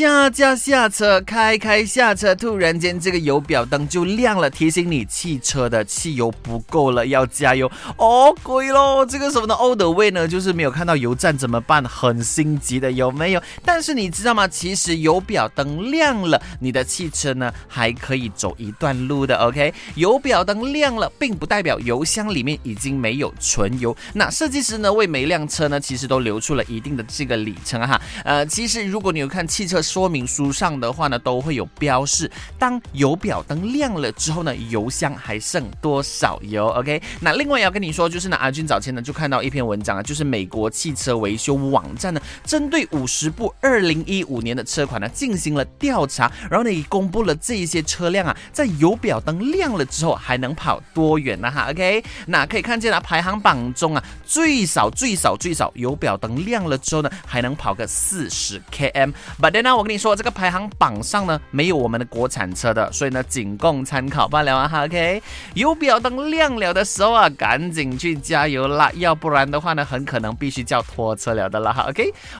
驾驾下车，开开下车，突然间这个油表灯就亮了，提醒你汽车的汽油不够了，要加油。哦，鬼喽！这个时候呢，Old way 呢，就是没有看到油站怎么办？很心急的，有没有？但是你知道吗？其实油表灯亮了，你的汽车呢还可以走一段路的。OK，油表灯亮了，并不代表油箱里面已经没有纯油。那设计师呢，为每辆车呢，其实都留出了一定的这个里程哈。呃，其实如果你有看汽车。说明书上的话呢，都会有标示。当油表灯亮了之后呢，油箱还剩多少油？OK。那另外要跟你说，就是呢，阿军早前呢就看到一篇文章啊，就是美国汽车维修网站呢，针对五十部二零一五年的车款呢进行了调查，然后呢也公布了这一些车辆啊，在油表灯亮了之后还能跑多远呢？哈，OK。那可以看见啊，排行榜中啊，最少最少最少油表灯亮了之后呢，还能跑个四十 km。But then 我跟你说，这个排行榜上呢没有我们的国产车的，所以呢仅供参考罢了啊。哈，OK，油表灯亮了的时候啊，赶紧去加油啦，要不然的话呢，很可能必须叫拖车了的啦。哈，OK。